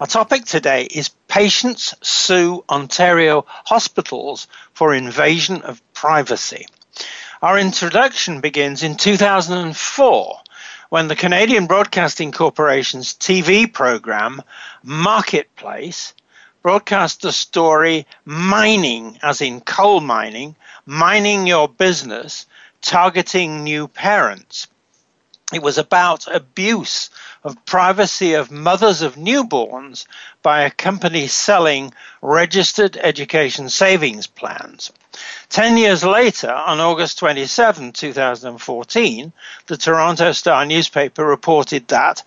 Our topic today is Patients Sue Ontario Hospitals for Invasion of Privacy. Our introduction begins in 2004 when the Canadian Broadcasting Corporation's TV program, Marketplace, broadcast the story Mining, as in coal mining, mining your business, targeting new parents. It was about abuse of privacy of mothers of newborns by a company selling registered education savings plans. Ten years later, on August 27, 2014, the Toronto Star newspaper reported that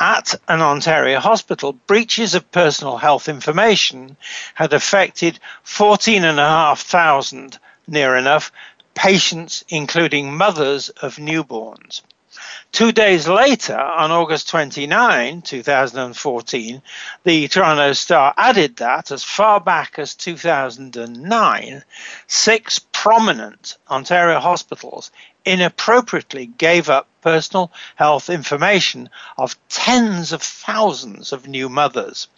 at an Ontario hospital, breaches of personal health information had affected 14,500, near enough, patients, including mothers of newborns. Two days later, on August 29, 2014, the Toronto Star added that as far back as 2009, six prominent Ontario hospitals inappropriately gave up personal health information of tens of thousands of new mothers.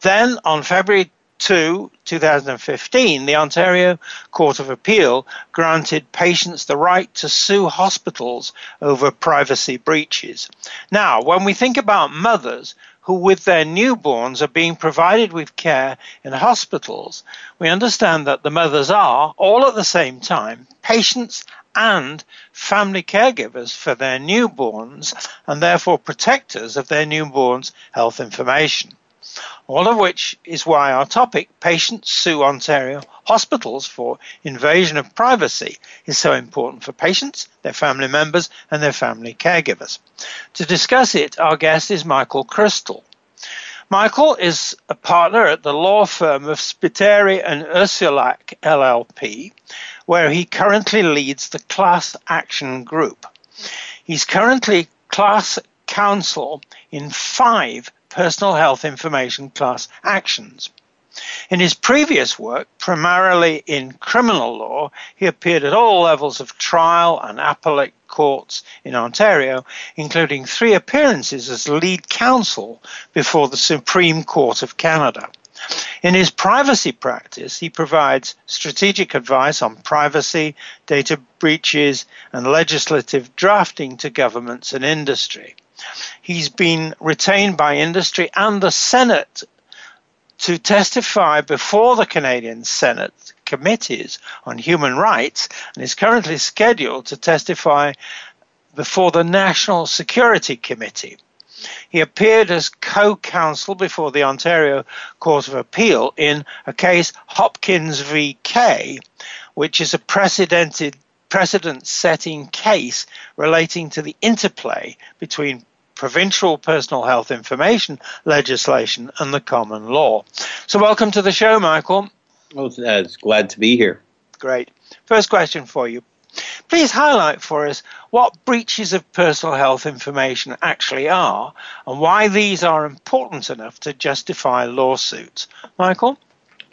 Then, on February 2, 2015, the Ontario Court of Appeal granted patients the right to sue hospitals over privacy breaches. Now, when we think about mothers who, with their newborns, are being provided with care in hospitals, we understand that the mothers are, all at the same time, patients and family caregivers for their newborns and therefore protectors of their newborns' health information. All of which is why our topic, Patients Sue Ontario Hospitals for Invasion of Privacy, is so important for patients, their family members, and their family caregivers. To discuss it, our guest is Michael Crystal. Michael is a partner at the law firm of Spiteri and Ursulak LLP, where he currently leads the class action group. He's currently class counsel in five personal health information class actions. In his previous work, primarily in criminal law, he appeared at all levels of trial and appellate courts in Ontario, including three appearances as lead counsel before the Supreme Court of Canada. In his privacy practice, he provides strategic advice on privacy, data breaches, and legislative drafting to governments and industry. He's been retained by industry and the Senate to testify before the Canadian Senate committees on human rights and is currently scheduled to testify before the National Security Committee. He appeared as co counsel before the Ontario Court of Appeal in a case Hopkins v. Kay, which is a precedent setting case relating to the interplay between provincial personal health information legislation and the common law. So, welcome to the show, Michael. Well, uh, glad to be here. Great. First question for you. Please highlight for us what breaches of personal health information actually are and why these are important enough to justify lawsuits. Michael?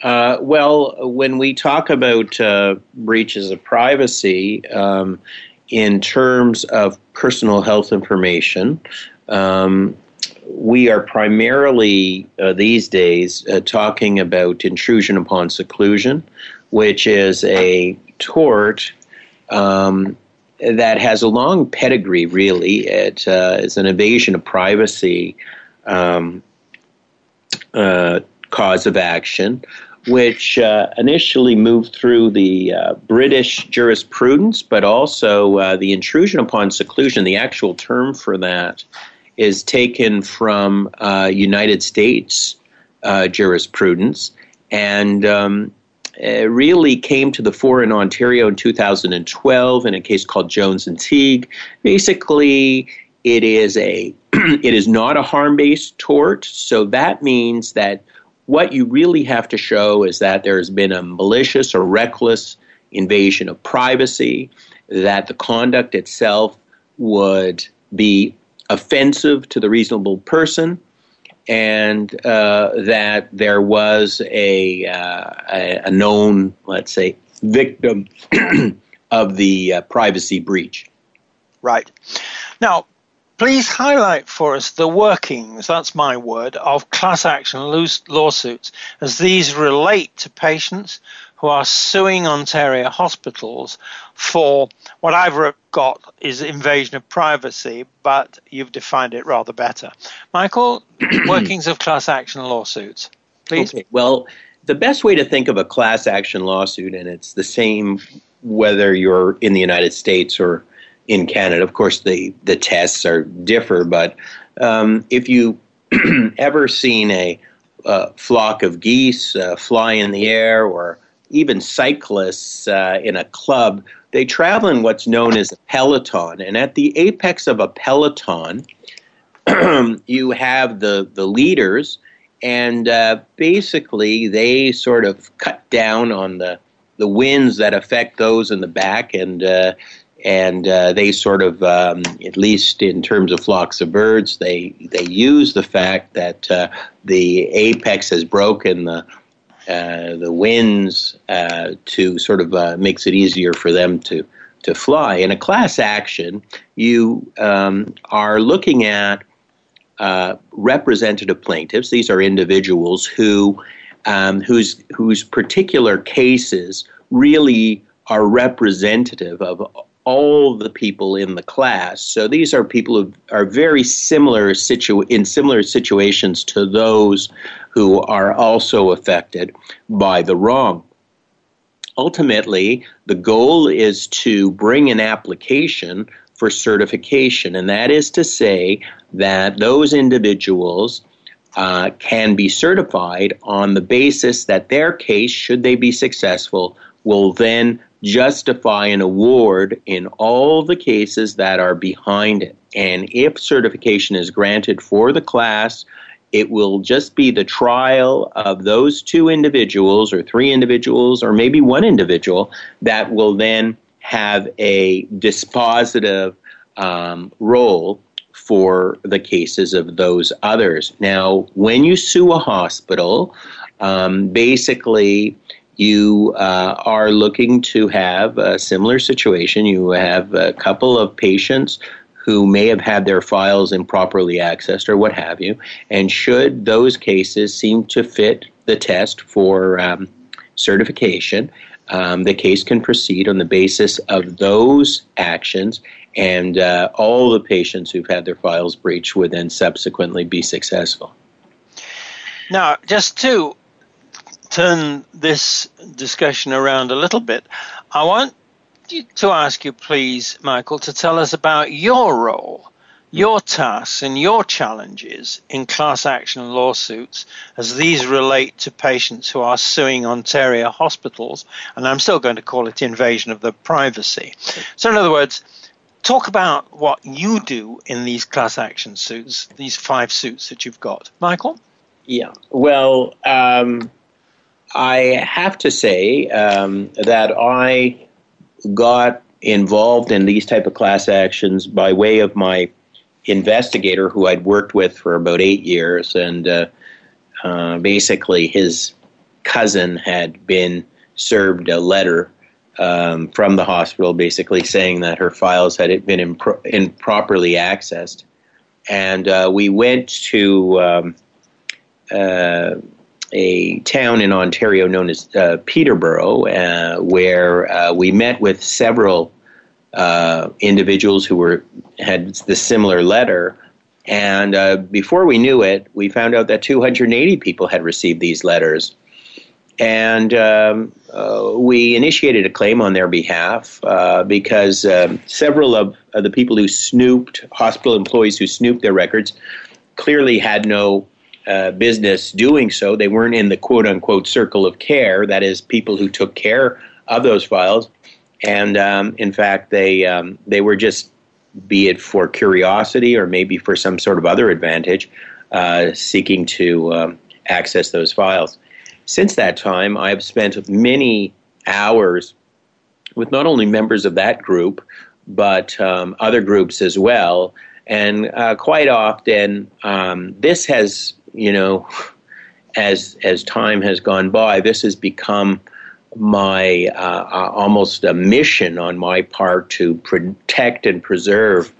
Uh, well, when we talk about uh, breaches of privacy um, in terms of personal health information, um, we are primarily uh, these days uh, talking about intrusion upon seclusion, which is a tort um, that has a long pedigree, really. It uh, is an invasion of privacy um, uh, cause of action, which uh, initially moved through the uh, British jurisprudence, but also the intrusion upon seclusion, the actual term for that, is taken from uh, United States jurisprudence. And um, uh, really came to the fore in Ontario in 2012 in a case called Jones and Tsige. Basically, it is a it is not a harm-based tort, so that means that what you really have to show is that there has been a malicious or reckless invasion of privacy, that the conduct itself would be offensive to the reasonable person, and uh, that there was a, uh, a, known, let's say, victim of the uh, privacy breach. Right. Now, please highlight for us the workings, that's my word, of class action lawsuits as these relate to patients who are suing Ontario hospitals for what I've got is invasion of privacy, but you've defined it rather better. Michael, workings of class action lawsuits, please. Okay. Well, the best way to think of a class action lawsuit, and it's the same whether you're in the United States or in Canada. Of course, the the tests are differ, but um, if you ever seen a uh, flock of geese uh, fly in the air or even cyclists uh, in a club, they travel in what's known as a peloton. And at the apex of a peloton, you have the, the leaders, and uh, basically they sort of cut down on the, the winds that affect those in the back, and uh, and uh, they sort of, um, at least in terms of flocks of birds, they they use the fact that uh, the apex has broken the uh, the winds uh, to sort of uh, makes it easier for them to to fly. In a class action, you um, are looking at uh, representative plaintiffs. These are individuals who um, whose whose particular cases really are representative of all the people in the class. So these are people who are very similar situ- in similar situations to those who are also affected by the wrong. Ultimately, the goal is to bring an application for certification, and that is to say that those individuals uh, can be certified on the basis that their case, should they be successful, will then justify an award in all the cases that are behind it. And if certification is granted for the class, it will just be the trial of those two individuals or three individuals or maybe one individual that will then have a dispositive um, role for the cases of those others. Now, when you sue a hospital, um, basically you uh, are looking to have a similar situation. You have a couple of patients who may have had their files improperly accessed or what have you. And should those cases seem to fit the test for um, certification, um, the case can proceed on the basis of those actions, and uh, all the patients who've had their files breached would then subsequently be successful. Now, just to turn this discussion around a little bit, I want to ask you, please, Michael, to tell us about your role, your tasks, and your challenges in class action lawsuits as these relate to patients who are suing Ontario hospitals. And I'm still going to call it invasion of the privacy. So, in other words, talk about what you do in these class action suits, these five suits that you've got. Michael? Yeah. Well, um, I have to say um, that I got involved in these type of class actions by way of my investigator who I'd worked with for about eight years, and uh, uh, basically his cousin had been served a letter um, from the hospital, basically saying that her files had been impro- improperly accessed, and uh, we went to um, uh, a town in Ontario known as uh, Peterborough, uh, where uh, we met with several individuals who were had the similar letter. And before we knew it, we found out that 280 people had received these letters. And um, uh, we initiated a claim on their behalf uh, because um, several of, of, the people who snooped, hospital employees who snooped their records, clearly had no uh, business doing so. They weren't in the quote unquote circle of care, that is, people who took care of those files. And um, in fact, they, um, they were just, be it for curiosity or maybe for some sort of other advantage, uh, seeking to um, access those files since that time, I've spent many hours with not only members of that group, but um, other groups as well. And uh, quite often, um, this has, you know, as as time has gone by, this has become my uh, uh, almost a mission on my part to protect and preserve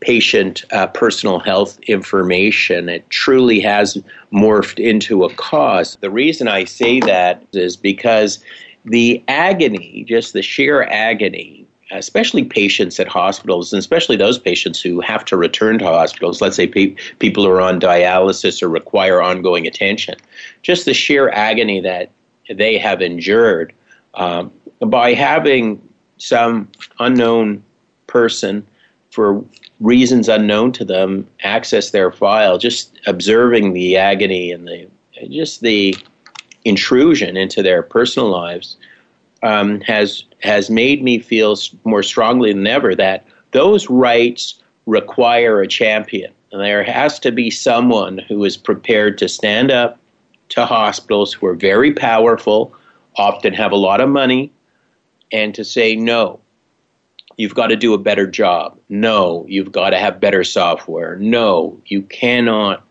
patient uh, personal health information. It truly has morphed into a cause. The reason I say that is because the agony, just the sheer agony, especially patients at hospitals, and especially those patients who have to return to hospitals, let's say pe- people who are on dialysis or require ongoing attention, just the sheer agony that they have endured um, by having some unknown person for reasons unknown to them access their file, just observing the agony and the just the intrusion into their personal lives um, has has made me feel more strongly than ever that those rights require a champion. And there has to be someone who is prepared to stand up to hospitals who are very powerful, often have a lot of money, and to say, no, you've got to do a better job. No, you've got to have better software. No, you cannot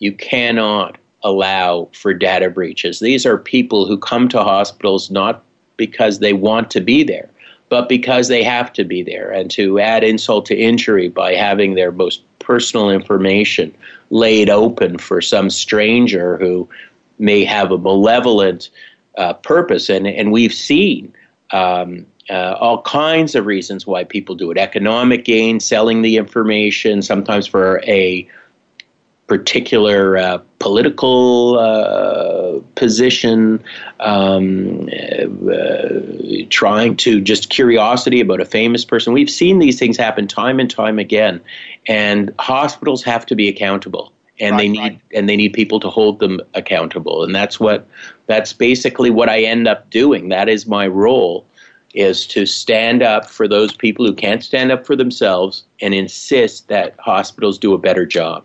you cannot allow for data breaches. These are people who come to hospitals not because they want to be there, but because they have to be there. And to add insult to injury by having their most personal information laid open for some stranger who may have a malevolent uh, purpose. And, and we've seen um, uh, all kinds of reasons why people do it economic gain, selling the information, sometimes for a particular uh, political uh, position, um, uh, trying to just curiosity about a famous person. We've seen these things happen time and time again, and hospitals have to be accountable. And right, they need right. and they need people to hold them accountable, and that's what that's basically what I end up doing. That is my role is to stand up for those people who can't stand up for themselves and insist that hospitals do a better job.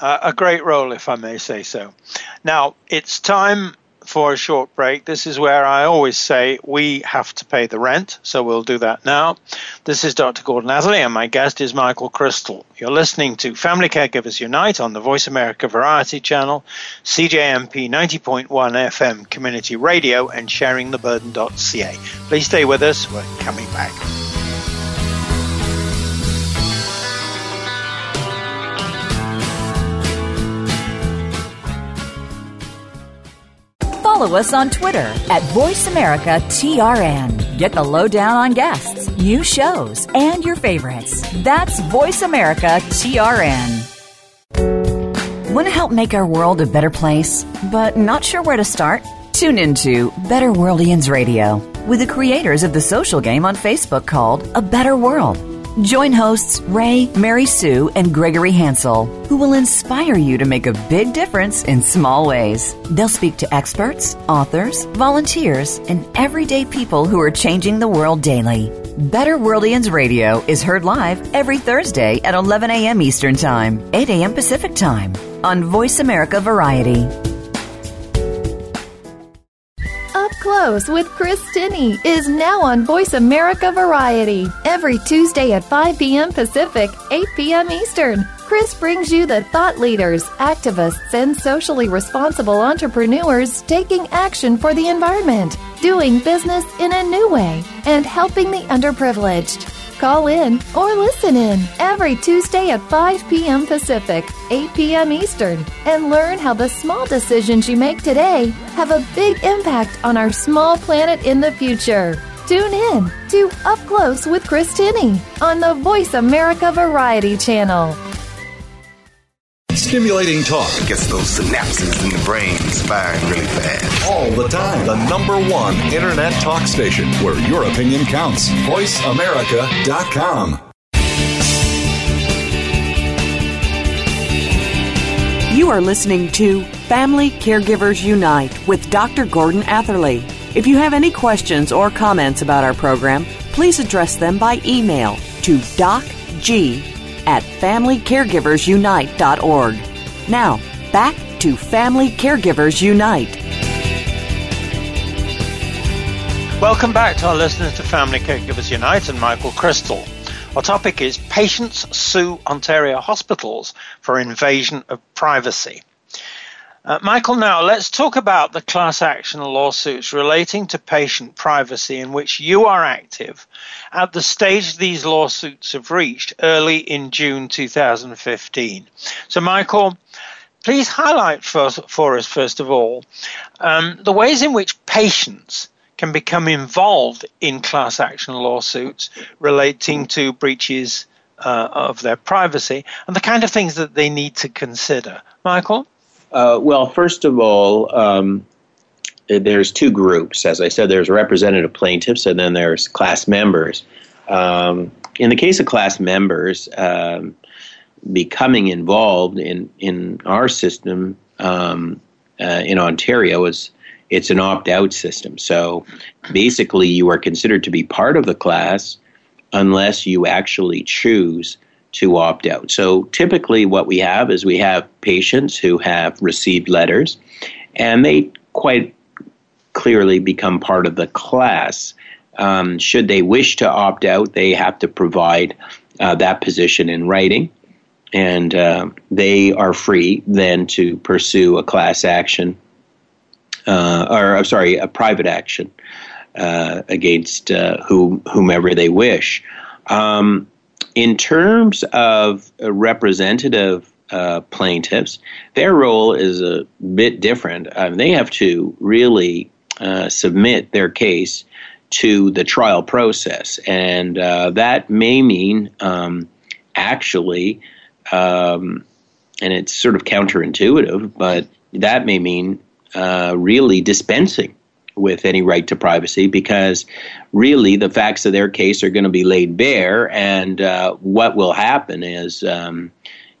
Uh, a great role, if I may say so. Now, it's time for a short break. This is where I always say we have to pay the rent, so we'll do that now. This is Dr. Gordon Atherley, and my guest is Michael Crystal. You're listening to Family Caregivers Unite on the Voice America Variety Channel, CJMP 90.1 FM Community Radio, and sharingtheburden.ca. Please stay with us. We're coming back. Follow us on Twitter at VoiceAmericaTRN. Get the lowdown on guests, new shows, and your favorites. That's VoiceAmericaTRN. Want to help make our world a better place, but not sure where to start? Tune into Better Worldians Radio with the creators of the social game on Facebook called A Better World. Join hosts Ray, Mary Sue, and Gregory Hansel, who will inspire you to make a big difference in small ways. They'll speak to experts, authors, volunteers, and everyday people who are changing the world daily. Better Worldians Radio is heard live every Thursday at 11 a.m. Eastern Time, 8 a.m. Pacific Time on Voice America Variety. Close with Chris Tinney is now on Voice America Variety. Every Tuesday at 5 p.m. Pacific, 8 p.m. Eastern. Chris brings you the thought leaders, activists, and socially responsible entrepreneurs taking action for the environment, doing business in a new way, and helping the underprivileged. Call in or listen in every Tuesday at 5 p.m. Pacific, 8 p.m. Eastern, and learn how the small decisions you make today have a big impact on our small planet in the future. Tune in to Up Close with Chris Tinney on the Voice America Variety Channel. Stimulating talk gets those synapses in the brain firing really fast. All the time. The number one internet talk station where your opinion counts. VoiceAmerica.com. You are listening to Family Caregivers Unite with Dr. Gordon Atherley. If you have any questions or comments about our program, please address them by email to docg at FamilyCaregiversUnite.org. Now, back to Family Caregivers Unite. Welcome back to our listeners to Family Caregivers Unite and Michael Crystal. Our topic is Patients Sue Ontario Hospitals for Invasion of Privacy. Uh, Michael, now let's talk about the class action lawsuits relating to patient privacy in which you are active at the stage these lawsuits have reached early in June 2015. So, Michael, please highlight for, for us, first of all, um, the ways in which patients can become involved in class action lawsuits relating to breaches uh, of their privacy and the kind of things that they need to consider. Michael? Uh, well, first of all, um, there's two groups. As I said, there's representative plaintiffs and then there's class members. Um, in the case of class members, um, becoming involved in, in our system um, uh, in Ontario is it's an opt-out system. So basically, you are considered to be part of the class unless you actually choose to opt out. So typically, what we have is we have patients who have received letters, and they quite clearly become part of the class. Um, should they wish to opt out, they have to provide uh, that position in writing, and uh, they are free then to pursue a class action, uh, or I'm sorry, a private action uh, against uh, whom, whomever they wish. Um, in terms of representative uh, plaintiffs, their role is a bit different. Um, they have to really uh, submit their case to the trial process, and uh, that may mean um, actually, um, and it's sort of counterintuitive, but that may mean uh, really dispensing with any right to privacy because really the facts of their case are going to be laid bare, and uh, what will happen is um,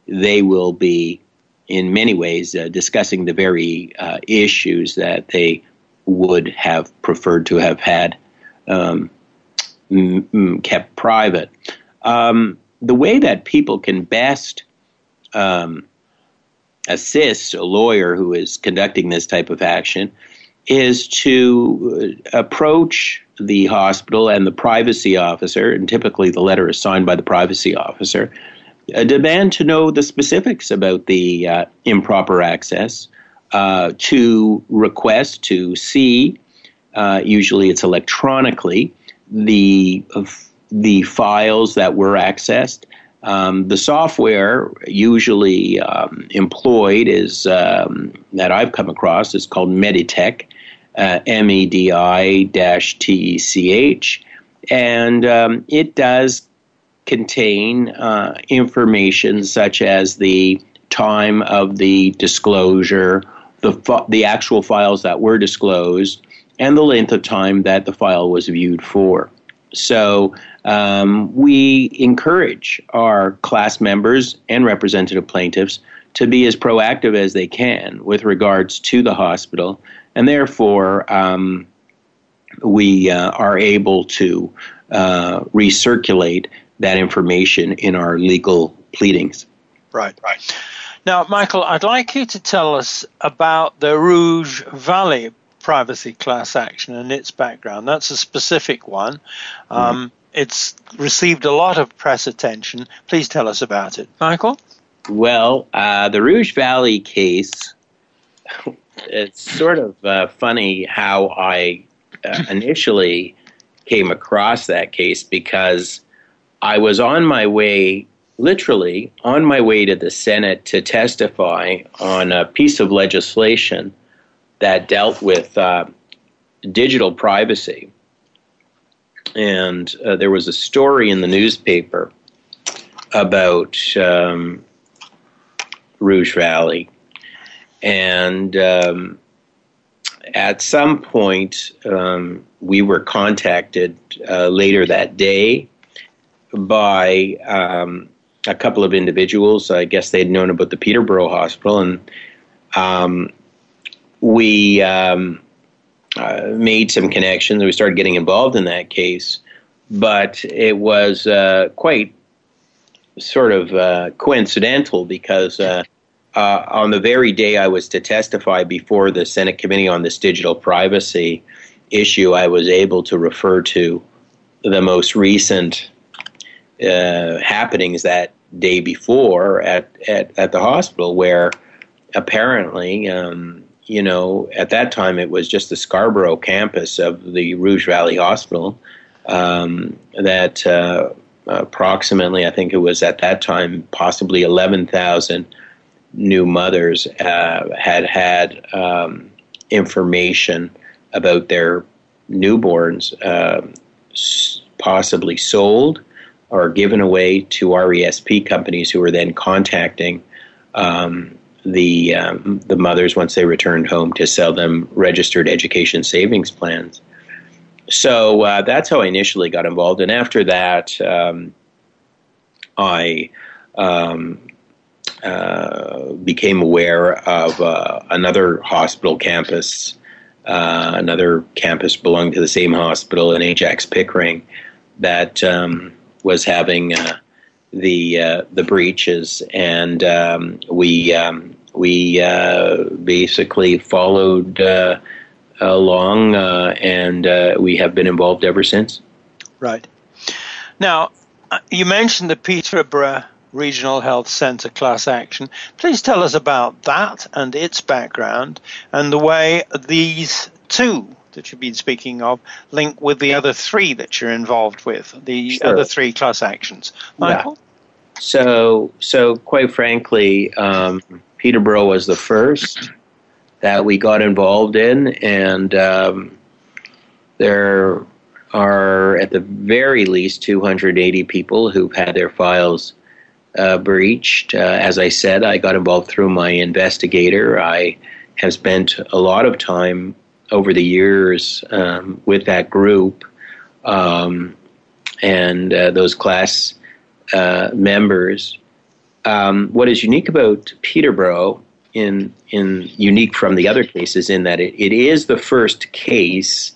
they will be, in many ways, uh, discussing the very uh, issues that they would have preferred to have had um, m- m- kept private. Um, the way that people can best um, assist a lawyer who is conducting this type of action is to approach the hospital and the privacy officer, and typically the letter is signed by the privacy officer, a demand to know the specifics about the uh, improper access, uh, to request to see, uh, usually it's electronically, the the files that were accessed. Um, the software usually um, employed is um, that I've come across is called Meditech, uh, M E D I T E C H, and um, it does contain uh, information such as the time of the disclosure, the the actual files that were disclosed, and the length of time that the file was viewed for. So um, we encourage our class members and representative plaintiffs to be as proactive as they can with regards to the hospital and therefore um, we uh, are able to uh, recirculate that information in our legal pleadings. Right, right. Now, Michael, I'd like you to tell us about the Rouge Valley privacy class action and its background. That's a specific one. Um, mm. It's received a lot of press attention. Please tell us about it, Michael. Well, uh, the Rouge Valley case it's sort of uh, funny how I uh, initially came across that case because I was on my way, literally on my way to the Senate to testify on a piece of legislation that dealt with uh, digital privacy. And uh, there was a story in the newspaper about um, Rouge Valley. And um, at some point, um, we were contacted uh, later that day by um, a couple of individuals. I guess they'd known about the Peterborough Hospital, and um, we um, uh, made some connections. We started getting involved in that case, but it was uh, quite sort of uh, coincidental because uh, on the very day I was to testify before the Senate Committee on this digital privacy issue, I was able to refer to the most recent uh, happenings that day before at, at, at the hospital, where apparently, um, you know, at that time it was just the Scarborough campus of the Rouge Valley Hospital um, that uh, approximately, I think it was at that time, possibly 11,000 new mothers uh, had had um, information about their newborns uh, possibly sold or given away to RESP companies who were then contacting um, the um, the mothers once they returned home to sell them registered education savings plans. So uh, that's how I initially got involved, and after that, um, I um, uh, became aware of uh, another hospital campus, uh, another campus belonging to the same hospital in Ajax Pickering, that um, was having uh, the uh, the breaches, and um, we um, we basically followed along, and we have been involved ever since. Right. Now, you mentioned the Peterborough Regional Health Centre class action. Please tell us about that and its background and the way these two that you've been speaking of link with the other three that you're involved with, the sure. other three class actions. Michael? Yeah. So, so quite frankly, um, Peterborough was the first that we got involved in, and um, there are at the very least 280 people who've had their files uh, breached. Uh, as I said, I got involved through my investigator. I have spent a lot of time over the years um, with that group um, and uh, those class uh, members. Um, what is unique about Peterborough, in in unique from the other cases, in that it, it is the first case,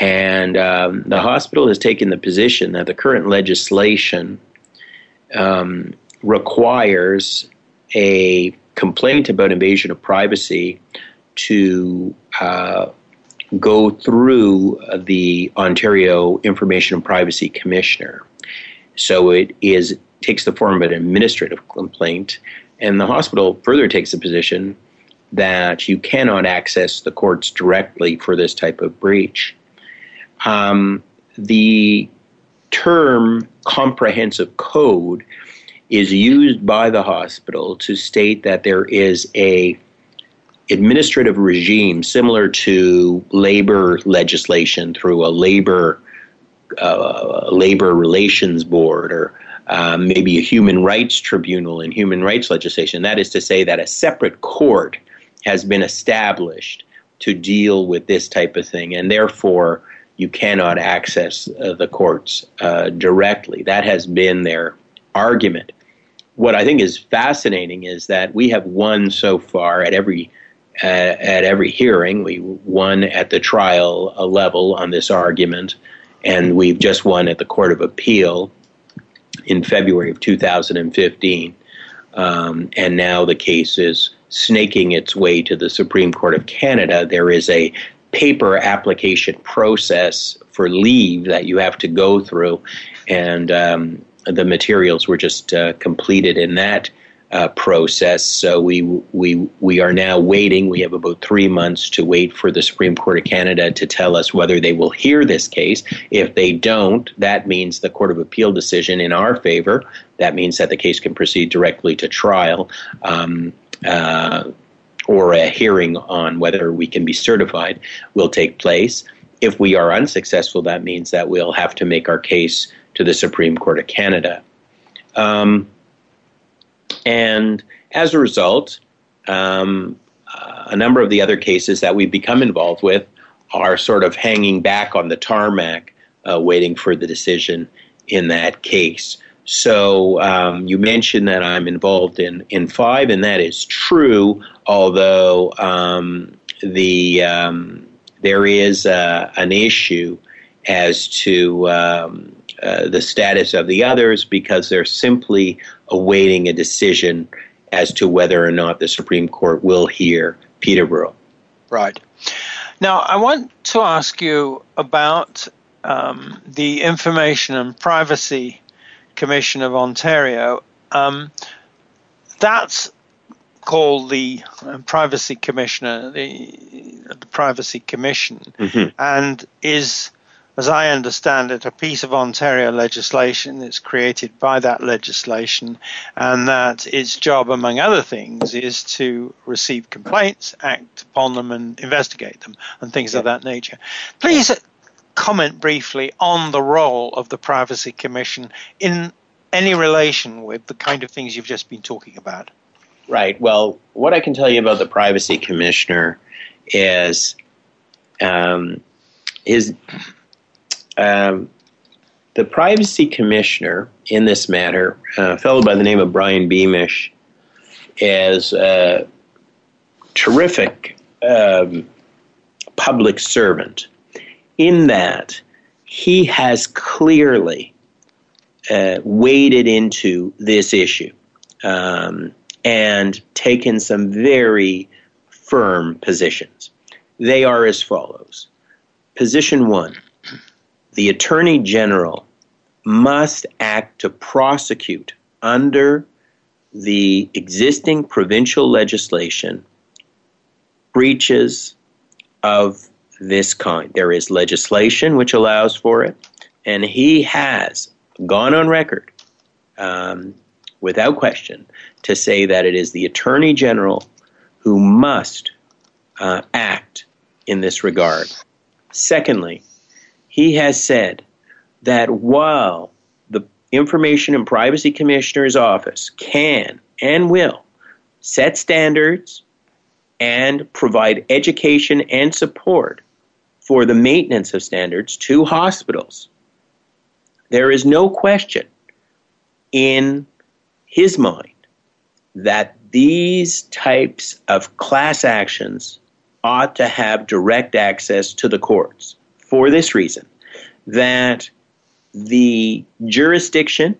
and um, the hospital has taken the position that the current legislation um, requires a complaint about invasion of privacy to uh, go through the Ontario Information and Privacy Commissioner. So it is takes the form of an administrative complaint, and the hospital further takes the position that you cannot access the courts directly for this type of breach. Um, the term comprehensive code is used by the hospital to state that there is a administrative regime similar to labor legislation through a labor uh, labor relations board or um, maybe a human rights tribunal in human rights legislation. That is to say that a separate court has been established to deal with this type of thing, and therefore you cannot access uh, the courts uh, directly. That has been their argument. What I think is fascinating is that we have won so far at every uh, at every hearing. We won at the trial level on this argument, and we've just won at the Court of Appeal in February of 2015. Um, and now the case is snaking its way to the Supreme Court of Canada. There is a paper application process for leave that you have to go through, and um, the materials were just uh, completed in that uh, process. So we we we are now waiting. We have about three months to wait for the Supreme Court of Canada to tell us whether they will hear this case. If they don't, that means the Court of Appeal decision in our favor. That means that the case can proceed directly to trial. Um, uh, or a hearing on whether we can be certified will take place. If we are unsuccessful, that means that we'll have to make our case to the Supreme Court of Canada. Um, and as a result, um, uh, a number of the other cases that we've become involved with are sort of hanging back on the tarmac, uh, waiting for the decision in that case. So um, you mentioned that I'm involved in, in five, and that is true, although um, the um, there is uh, an issue as to um, uh, the status of the others because they're simply awaiting a decision as to whether or not the Supreme Court will hear Peterborough. Right. Now, I want to ask you about um, the Information and Privacy Commission of Ontario. Um, that's called the uh, Privacy Commissioner, the, the Privacy Commission, mm-hmm. and is as I understand it, a piece of Ontario legislation that's created by that legislation, and that its job, among other things, is to receive complaints, act upon them, and investigate them, and things yeah. of that nature. Please comment briefly on the role of the Privacy Commission in any relation with the kind of things you've just been talking about. Right. Well, what I can tell you about the Privacy Commissioner is um, is um, the privacy commissioner in this matter, a fellow by the name of Brian Beamish, is a terrific um, public servant in that he has clearly uh, waded into this issue um, and taken some very firm positions. They are as follows Position one the Attorney General must act to prosecute under the existing provincial legislation breaches of this kind. There is legislation which allows for it, and he has gone on record um, without question to say that it is the Attorney General who must uh, act in this regard. Secondly, he has said that while the Information and Privacy Commissioner's Office can and will set standards and provide education and support for the maintenance of standards to hospitals, there is no question in his mind that these types of class actions ought to have direct access to the courts for this reason that the jurisdiction,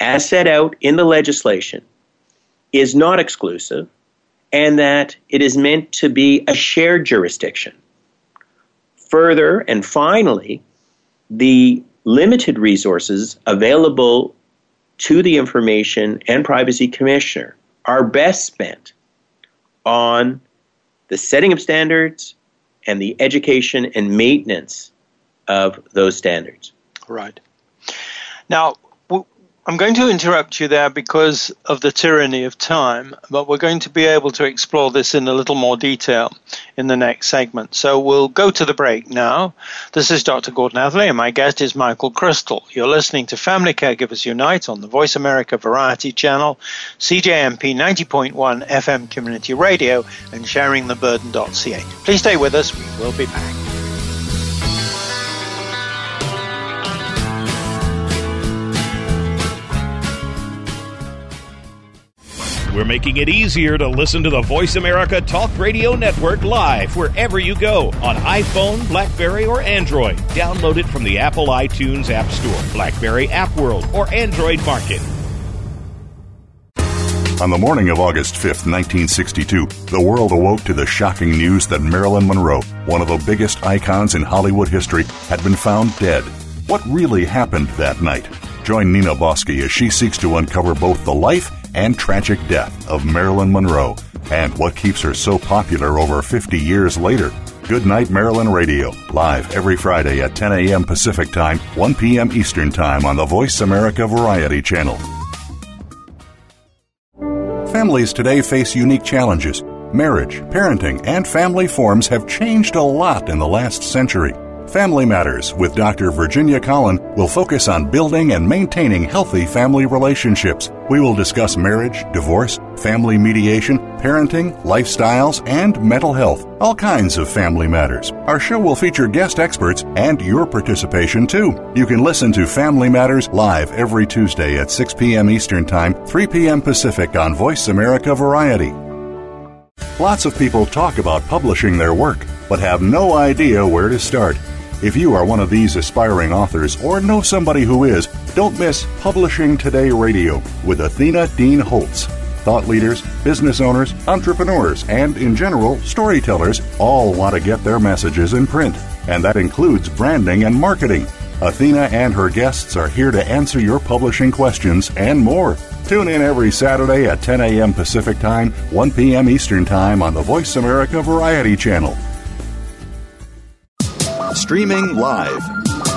as set out in the legislation, is not exclusive and that it is meant to be a shared jurisdiction. Further and finally, the limited resources available to the Information and Privacy Commissioner are best spent on the setting of standards and the education and maintenance of those standards. Right. Now, I'm going to interrupt you there because of the tyranny of time, but we're going to be able to explore this in a little more detail in the next segment. So we'll go to the break now. This is Dr. Gordon Atherley, and my guest is Michael Crystal. You're listening to Family Caregivers Unite on the Voice America Variety Channel, CJMP 90.1 FM Community Radio, and sharingtheburden.ca. Please stay with us. We will be back. We're making it easier to listen to the Voice America Talk Radio Network live wherever you go on iPhone, Blackberry, or Android. Download it from the Apple iTunes App Store, Blackberry App World, or Android Market. On the morning of August 5th, 1962, the world awoke to the shocking news that Marilyn Monroe, one of the biggest icons in Hollywood history, had been found dead. What really happened that night? Join Nina Bosky as she seeks to uncover both the life and tragic death of Marilyn Monroe and what keeps her so popular over 50 years later. Good Night Marilyn Radio, live every Friday at 10 a.m. Pacific Time, 1 p.m. Eastern Time on the Voice America Variety Channel. Families today face unique challenges. Marriage, parenting, and family forms have changed a lot in the last century. Family Matters with Dr. Virginia Colin will focus on building and maintaining healthy family relationships. We will discuss marriage, divorce, family mediation, parenting, lifestyles, and mental health. All kinds of family matters. Our show will feature guest experts and your participation too. You can listen to Family Matters live every Tuesday at 6 p.m. Eastern Time, 3 p.m. Pacific on Voice America Variety. Lots of people talk about publishing their work, but have no idea where to start. If you are one of these aspiring authors or know somebody who is, don't miss Publishing Today Radio with Athena Dean Holtz. Thought leaders, business owners, entrepreneurs, and in general, storytellers all want to get their messages in print, and that includes branding and marketing. Athena and her guests are here to answer your publishing questions and more. Tune in every Saturday at 10 a.m. Pacific Time, 1 p.m. Eastern Time on the Voice America Variety Channel. Streaming live.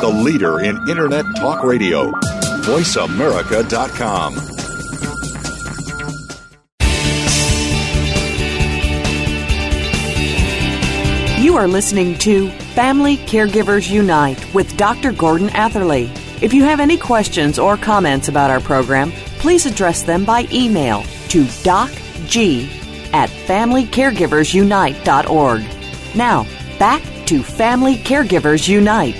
The leader in Internet talk radio. VoiceAmerica.com. You are listening to Family Caregivers Unite with Dr. Gordon Atherley. If you have any questions or comments about our program, please address them by email to docg at familycaregiversunite.org. Now, back to Family Caregivers Unite.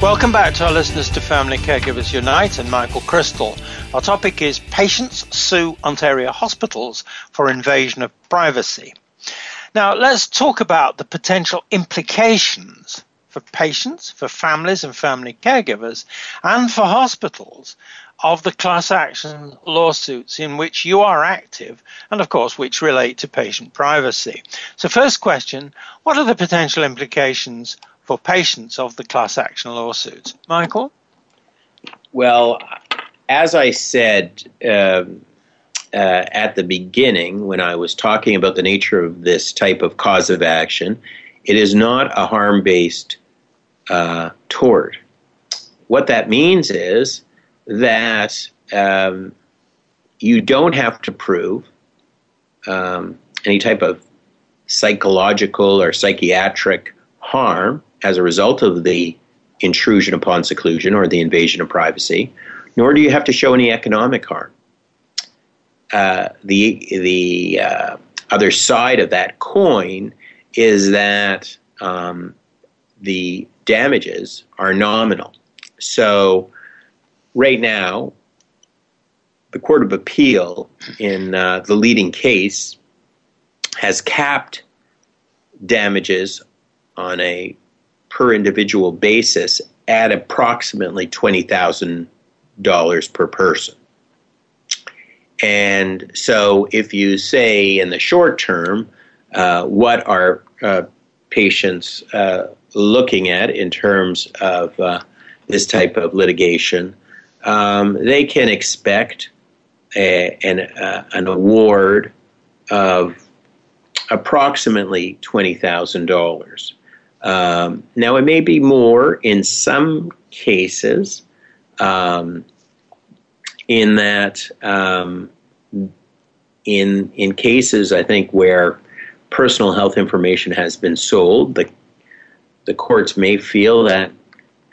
Welcome back to our listeners to Family Caregivers Unite and Michael Crystal. Our topic is Patients Sue Ontario Hospitals for Invasion of Privacy. Now, let's talk about the potential implications for patients, for families and family caregivers, and for hospitals of the class action lawsuits in which you are active and, of course, which relate to patient privacy. So, first question What are the potential implications for patients of the class action lawsuits? Michael? Well, as I said um, uh, at the beginning, when I was talking about the nature of this type of cause of action, it is not a harm based uh, tort. What that means is that um, you don't have to prove um, any type of psychological or psychiatric harm as a result of the intrusion upon seclusion or the invasion of privacy, nor do you have to show any economic harm. Uh, the the uh, other side of that coin is that um, the damages are nominal. So right now, the Court of Appeal in uh, the leading case has capped damages on a per individual basis at approximately $20,000 per person. And so, if you say in the short term, uh, what are uh, patients uh, looking at in terms of uh, this type of litigation, um, they can expect a, an, uh, an award of approximately $20,000. Um, now, it may be more in some cases, um, in that um, in in cases I think where personal health information has been sold, the the courts may feel that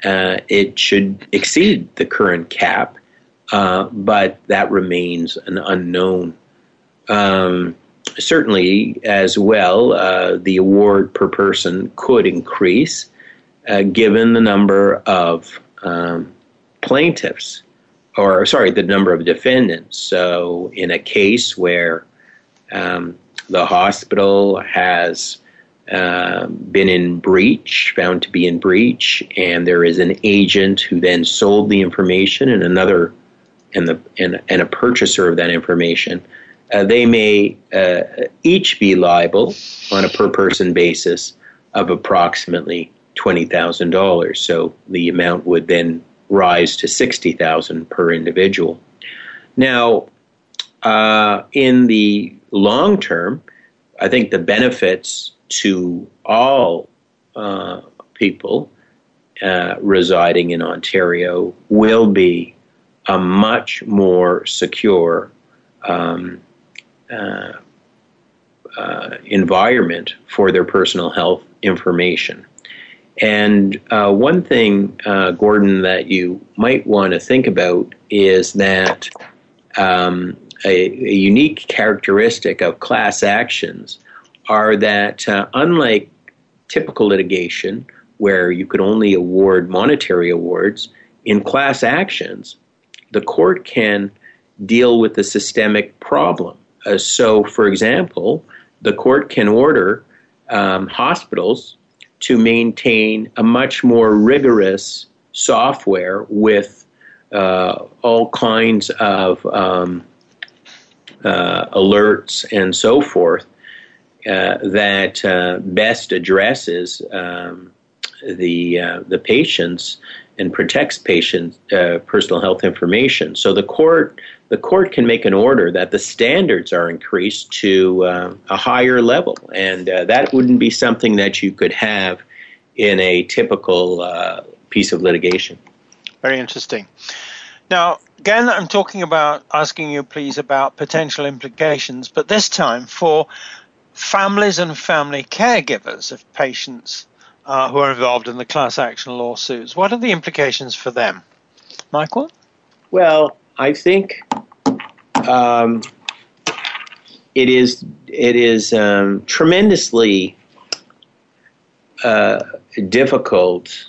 uh, it should exceed the current cap, uh, but that remains an unknown. Um, certainly, as well, uh, the award per person could increase uh, given the number of um, plaintiffs, or sorry, the number of defendants. So, in a case where um, the hospital has uh, been in breach, found to be in breach, and there is an agent who then sold the information, and another, and the and, and a purchaser of that information. Uh, they may uh, each be liable on a per person basis of approximately twenty thousand dollars. So the amount would then rise to 60,000 per individual. Now, uh, in the long term, I think the benefits to all uh, people uh, residing in Ontario will be a much more secure um, uh, uh, environment for their personal health information. And uh, one thing, uh, Gordon, that you might want to think about is that um, a, a, unique characteristic of class actions are that, uh, unlike typical litigation, where you could only award monetary awards, in class actions, the court can deal with the systemic problem. Uh, so, for example, the court can order um, hospitals to maintain a much more rigorous software with uh, all kinds of um, uh, alerts and so forth that uh, best addresses um, the uh, the patients and protects patient uh, personal health information. So the court the court can make an order that the standards are increased to uh, a higher level, and uh, that wouldn't be something that you could have in a typical uh, piece of litigation. Very interesting. Now, again, I'm talking about asking you, please, about potential implications, but this time for families and family caregivers of patients uh, who are involved in the class action lawsuits. What are the implications for them? Michael? Well, I think um, it is it is um, tremendously uh, difficult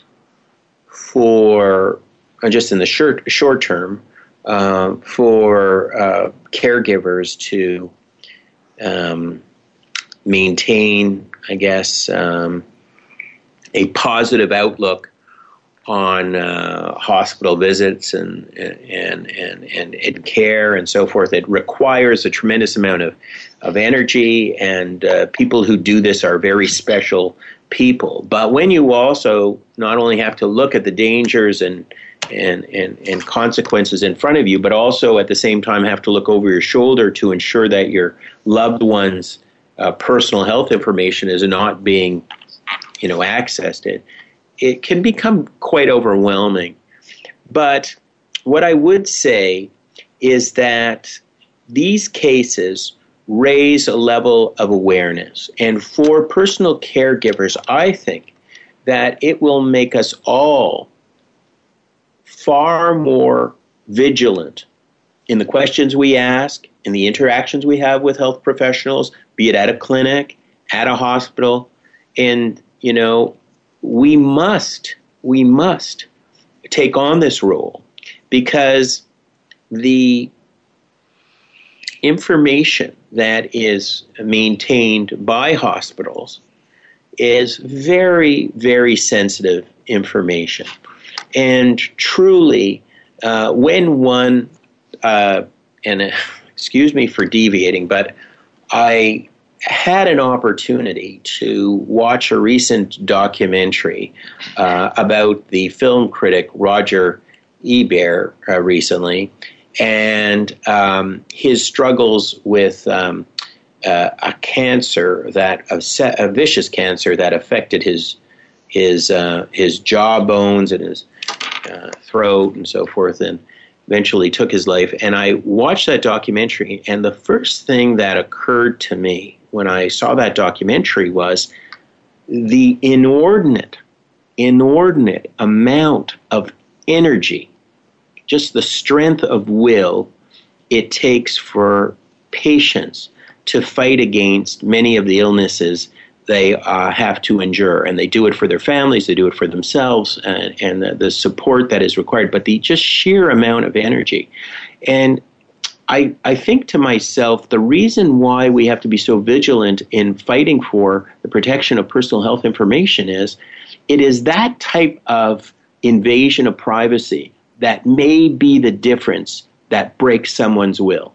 for uh, just in the short short term uh, for uh, caregivers to um, maintain, I guess, um, a positive outlook on uh, hospital visits and, and, and, and, and, care and so forth. It requires a tremendous amount of, of energy, and uh, people who do this are very special people. But when you also not only have to look at the dangers and, and, and, and consequences in front of you, but also at the same time have to look over your shoulder to ensure that your loved one's uh, personal health information is not being you know accessed it, it can become quite overwhelming. But what I would say is that these cases raise a level of awareness. And for personal caregivers, I think that it will make us all far more vigilant in the questions we ask, in the interactions we have with health professionals, be it at a clinic, at a hospital, and you know, we must, we must take on this role because the information that is maintained by hospitals is very, very sensitive information. And truly, uh, when one, uh, and uh, excuse me for deviating, but I had an opportunity to watch a recent documentary uh, about the film critic Roger Ebert uh, recently. And um, his struggles with um, uh, a cancer that a, vicious cancer that affected his his uh, his jaw bones and his uh, throat and so forth. And eventually took his life and I watched that documentary and the first thing that occurred to me when I saw that documentary was the inordinate, inordinate amount of energy, just the strength of will it takes for patients to fight against many of the illnesses they uh, have to endure. And they do it for their families, they do it for themselves, and, and the, the support that is required, but the just sheer amount of energy. And I, I think to myself, the reason why we have to be so vigilant in fighting for the protection of personal health information is it is that type of invasion of privacy that may be the difference that breaks someone's will.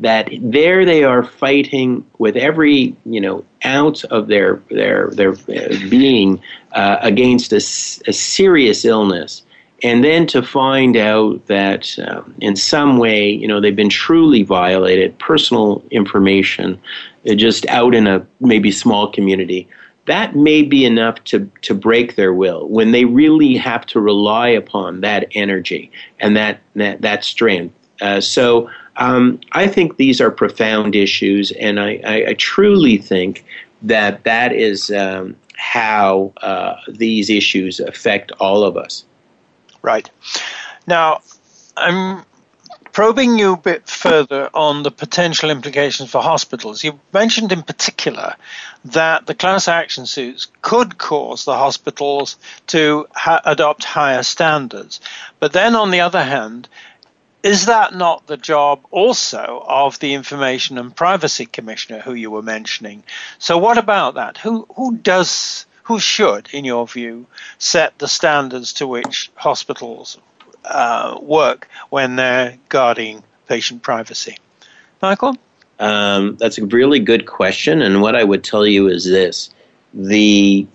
That there they are fighting with every you know ounce of their their their uh, being uh, against a, a serious illness, and then to find out that um, in some way, you know, they've been truly violated, personal information, uh, just out in a maybe small community, that may be enough to, to break their will when they really have to rely upon that energy and that, that, that strength. Uh, so um, I think these are profound issues, and I, I, I truly think that that is um, how uh, these issues affect all of us. Right. Now, I'm probing you a bit further on the potential implications for hospitals. You mentioned in particular that the class action suits could cause the hospitals to ha- adopt higher standards. But then, on the other hand, is that not the job also of the Information and Privacy Commissioner who you were mentioning? So, what about that? Who who does who should, in your view, set the standards to which hospitals uh, work when they're guarding patient privacy? Michael? Um, that's a really good question, and what I would tell you is this: the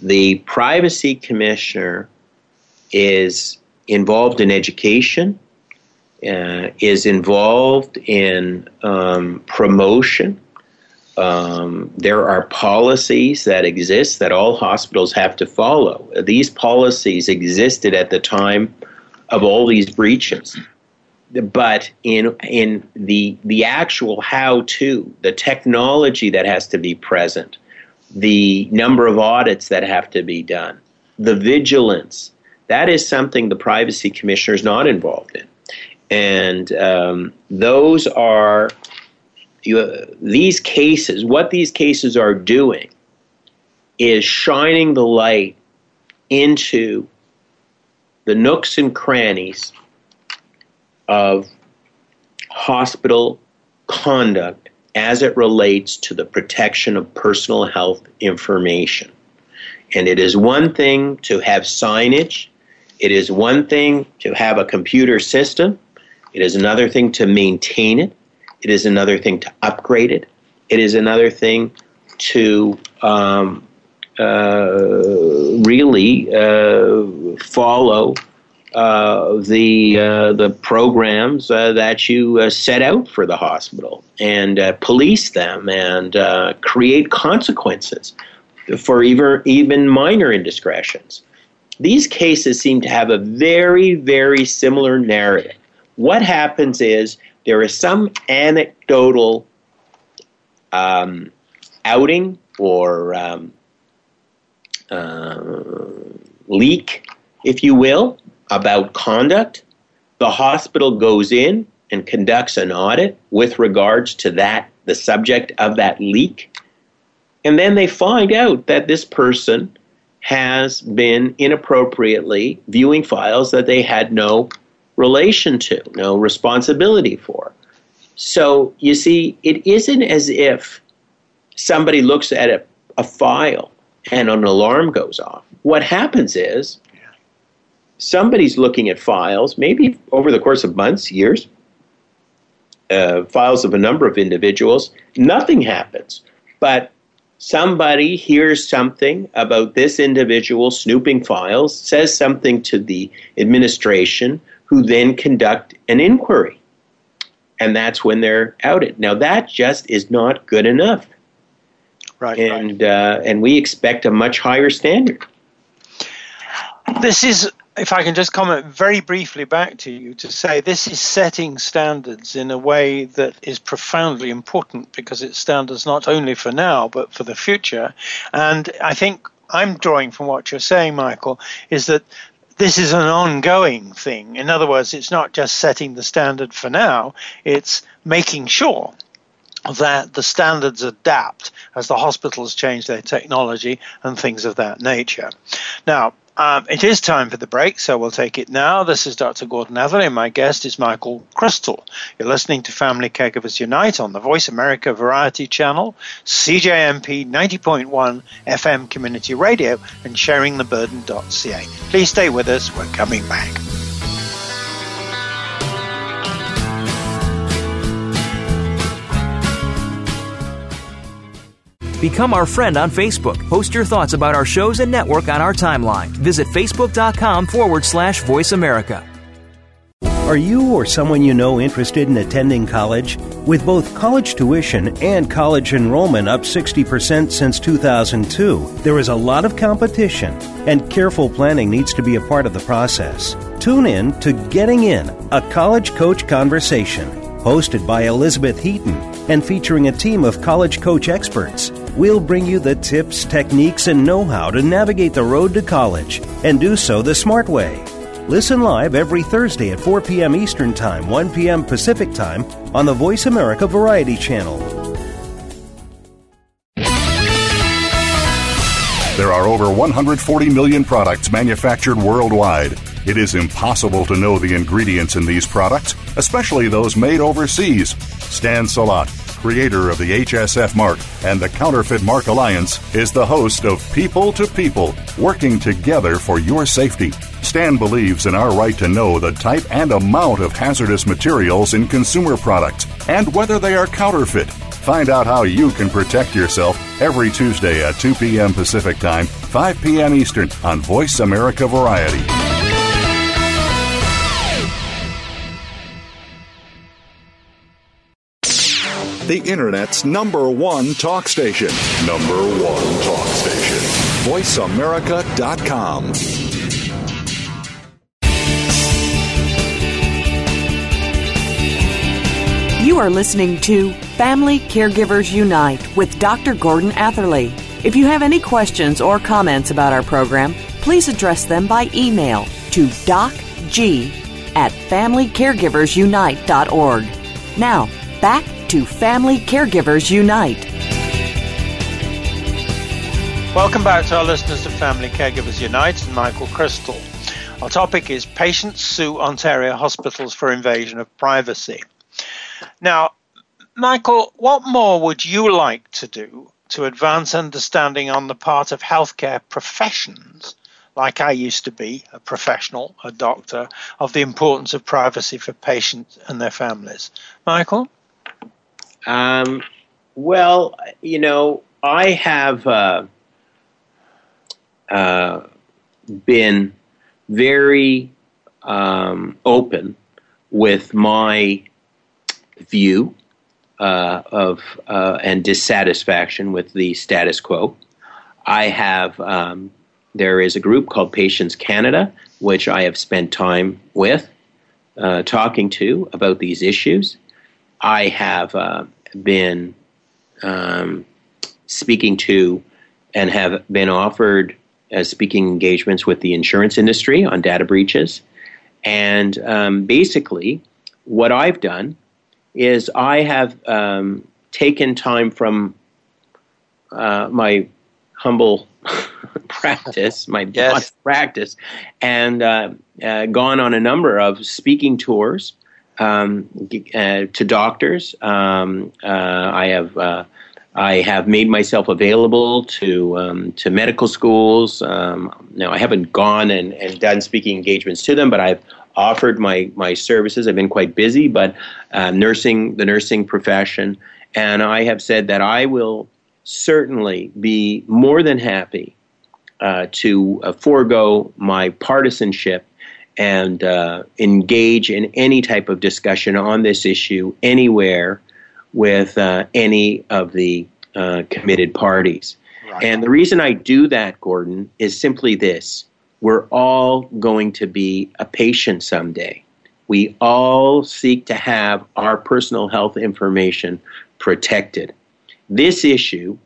the privacy commissioner is involved in education, uh, is involved in um, promotion um, there are policies that exist that all hospitals have to follow. These policies existed at the time of all these breaches. But in in the the actual how to, the technology that has to be present, the number of audits that have to be done, the vigilance, that is something the privacy commissioner is not involved in. And um, those are you, these cases, what these cases are doing is shining the light into the nooks and crannies of hospital conduct as it relates to the protection of personal health information. And it is one thing to have signage, it is one thing to have a computer system, it is another thing to maintain it, it is another thing to upgrade it. It is another thing to um, uh, really uh, follow uh, the uh, the programs uh, that you uh, set out for the hospital and police them and create consequences for even even minor indiscretions. These cases seem to have a very very similar narrative. What happens is there is some anecdotal um, outing or um, uh, leak, if you will, about conduct. The hospital goes in and conducts an audit with regards to that, the subject of that leak. And then they find out that this person has been inappropriately viewing files that they had no relation to, no responsibility for. So you see, it isn't as if somebody looks at a, a file and an alarm goes off. What happens is somebody's looking at files, maybe over the course of months, years, uh, files of a number of individuals. Nothing happens. But somebody hears something about this individual snooping files, says something to the administration, who then conduct an inquiry. And that's when they're outed. Now, that just is not good enough. Right. And, right. Uh, and we expect a much higher standard. This is, if I can just comment very briefly back to you to say, this is setting standards in a way that is profoundly important because it's standards not only for now, but for the future. And I think I'm drawing from what you're saying, Michael, is that this is an ongoing thing. In other words, it's not just setting the standard for now, it's making sure that the standards adapt as the hospitals change their technology and things of that nature. Now, um, it is time for the break, so we'll take it now. This is Dr. Gordon Atherley, and my guest is Michael Crystal. You're listening to Family Caregivers Unite on the Voice America Variety Channel, CJMP 90.1 FM Community Radio, and sharingtheburden.ca. Please stay with us. We're coming back. Become our friend on Facebook. Post your thoughts about our shows and network on our timeline. Visit facebook.com forward slash voice America. Are you or someone you know interested in attending college? With both college tuition and college enrollment up 60% since 2002, there is a lot of competition, and careful planning needs to be a part of the process. Tune in to Getting In, a college coach conversation, hosted by Elizabeth Heaton and featuring a team of college coach experts. We'll bring you the tips, techniques, and know how to navigate the road to college and do so the smart way. Listen live every Thursday at 4 p.m. Eastern Time, 1 p.m. Pacific Time on the Voice America Variety Channel. There are over 140 million products manufactured worldwide. It is impossible to know the ingredients in these products, especially those made overseas. Stan Salat, creator of the HSF mark and the Counterfeit Mark Alliance, is the host of People to People, working together for your safety. Stan believes in our right to know the type and amount of hazardous materials in consumer products and whether they are counterfeit. Find out how you can protect yourself every Tuesday at 2 p.m. Pacific Time, 5 p.m. Eastern on Voice America Variety. The Internet's number one talk station. Number one talk station. VoiceAmerica.com. You are listening to Family Caregivers Unite with Dr. Gordon Atherley. If you have any questions or comments about our program, please address them by email to docg at familycaregiversunite.org. Now, back to Family Caregivers Unite. Welcome back to our listeners to Family Caregivers Unite and Michael Crystal. Our topic is Patients Sue Ontario Hospitals for Invasion of Privacy. Now, Michael, what more would you like to do to advance understanding on the part of healthcare professions, like I used to be, a professional, a doctor, of the importance of privacy for patients and their families? Michael? Um, well, you know, I have uh, uh, been very um, open with my view uh, of uh, and dissatisfaction with the status quo. I have um, there is a group called Patients Canada, which I have spent time with, uh, talking to about these issues. I have uh, been um, speaking to and have been offered as speaking engagements with the insurance industry on data breaches. And um, basically, what I've done is I have um, taken time from uh, my humble practice, my yes. practice, and uh, uh, gone on a number of speaking tours um, uh, to doctors. Um, uh, I have. Uh, I have made myself available to um, to medical schools. Um, now I haven't gone and, and done speaking engagements to them, but I've offered my my services. I've been quite busy, but uh, nursing the nursing profession, and I have said that I will certainly be more than happy uh, to uh, forego my partisanship and uh, engage in any type of discussion on this issue anywhere with uh, any of the uh, committed parties. Right. And the reason I do that, Gordon, is simply this we're all going to be a patient someday. We all seek to have our personal health information protected. This issue,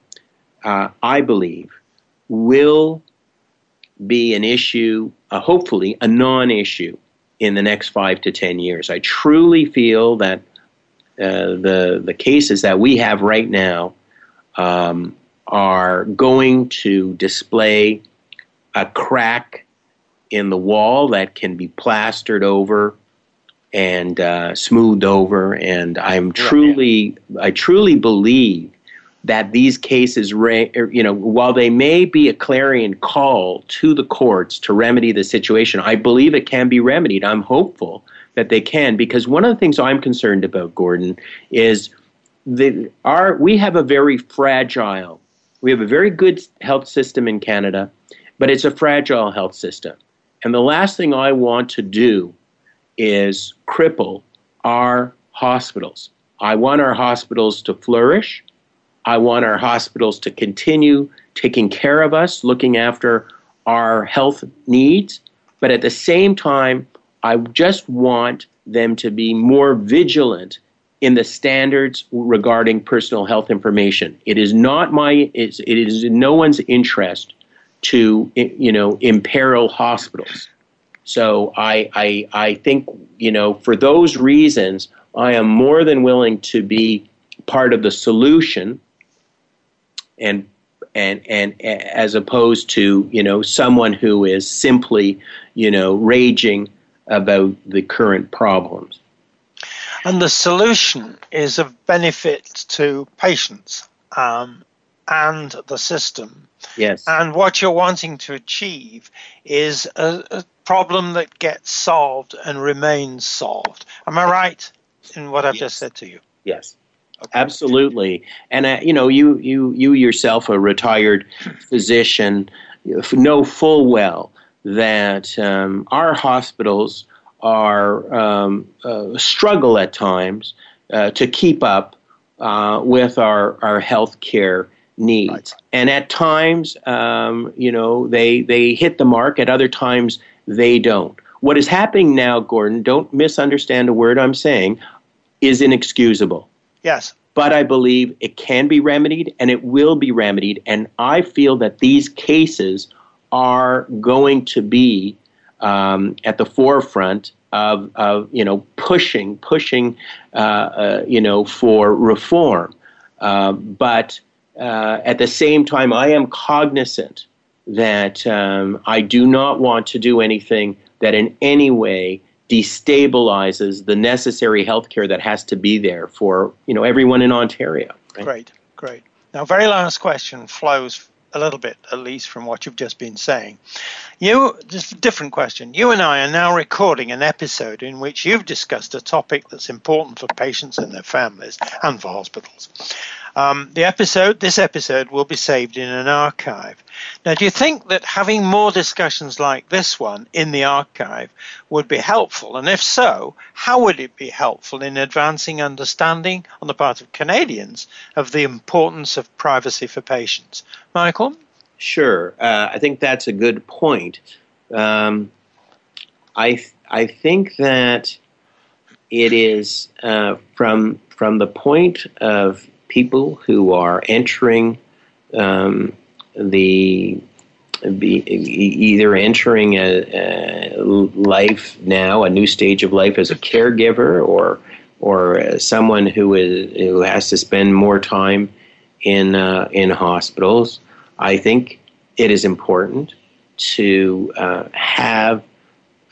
uh, I believe, will be an issue, uh, hopefully, a non issue in the next five to ten years. I truly feel that uh, the, the cases that we have right now um, are going to display a crack in the wall that can be plastered over and uh, smoothed over. And I'm truly, I truly believe that these cases, er, you know, while they may be a clarion call to the courts to remedy the situation, I believe it can be remedied. I'm hopeful that they can because one of the things I'm concerned about, Gordon, is that our we have a very fragile We have a very good health system in Canada, but it's a fragile health system. And the last thing I want to do is cripple our hospitals. I want our hospitals to flourish. I want our hospitals to continue taking care of us, looking after our health needs. But at the same time, I just want them to be more vigilant in the standards regarding personal health information. It is not my, it is in no one's interest to, you know, imperil hospitals. So I, I, I think, you know, for those reasons, I am more than willing to be part of the solution and and and as opposed to you know someone who is simply you know raging about the current problems and the solution is of benefit to patients um, and the system. Yes. And what you're wanting to achieve is a, a problem that gets solved and remains solved. Am I right in what I've yes. just said to you? Yes. Okay. Absolutely, and uh, you know, you you you yourself, a retired physician, know full well that um, our hospitals are um, uh, struggle at times uh, to keep up uh, with our our health care needs, right. and at times, um, you know, they they hit the mark. At other times, they don't. What is happening now, Gordon? Don't misunderstand a word I'm saying. Is inexcusable. Yes. But I believe it can be remedied and it will be remedied. And I feel that these cases are going to be um, at the forefront of, of you know pushing pushing uh, uh, you know for reform. Uh, but uh, at the same time, I am cognizant that um, I do not want to do anything that in any way destabilizes the necessary health care that has to be there for you know everyone in Ontario. Right? Great, great. Now, very last question flows a little bit, at least from what you've just been saying. You, just a different question. You and I are now recording an episode in which you've discussed a topic that's important for patients and their families and for hospitals. Um, the episode, this episode, will be saved in an archive. Now, do you think that having more discussions like this one in the archive would be helpful? And if so, how would it be helpful in advancing understanding on the part of Canadians of the importance of privacy for patients? Michael? Sure. Uh, I think that's a good point. Um, I, th- I think that it is uh, from, from the point of people who are entering um, the be, either entering a, a, life now, a new stage of life as a caregiver, or or someone who is who has to spend more time in uh, in hospitals. I think it is important to uh, have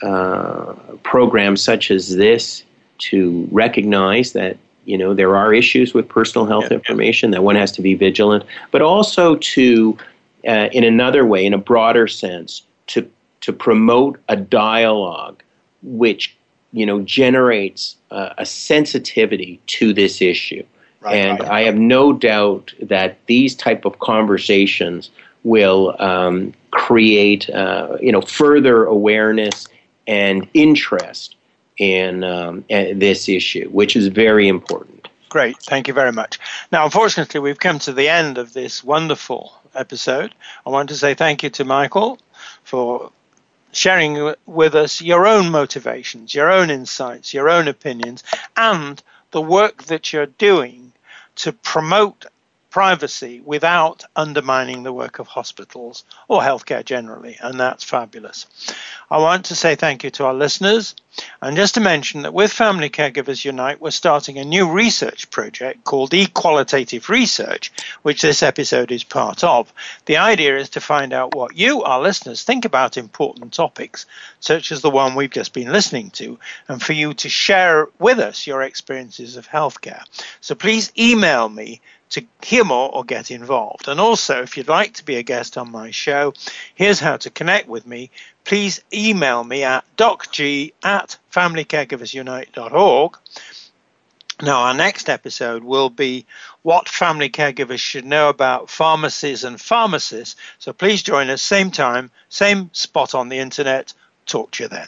uh, programs such as this to recognize that you know there are issues with personal health yeah, information yeah. that one has to be vigilant, but also to, uh, in another way, in a broader sense, to to promote a dialogue which you know generates uh, a sensitivity to this issue. Right, and right, I have no doubt that these type of conversations will um, create uh, you know further awareness and interest in um, this issue, which is very important. Great, thank you very much. Now, unfortunately, we've come to the end of this wonderful episode. I want to say thank you to Michael for sharing with us your own motivations, your own insights, your own opinions, and the work that you're doing to promote privacy without undermining the work of hospitals or healthcare generally, and that's fabulous. I want to say thank you to our listeners, and just to mention that with Family Caregivers Unite, we're starting a new research project called Equalitative Research, which this episode is part of. The idea is to find out what you, our listeners, think about important topics, such as the one we've just been listening to, and for you to share with us your experiences of healthcare. So please email me to hear more or get involved. And also, if you'd like to be a guest on my show, here's how to connect with me. Please email me at docg at familycaregiversunite.org Now, our next episode will be what family caregivers should know about pharmacies and pharmacists. So please join us, same time, same spot on the internet. Talk to you then.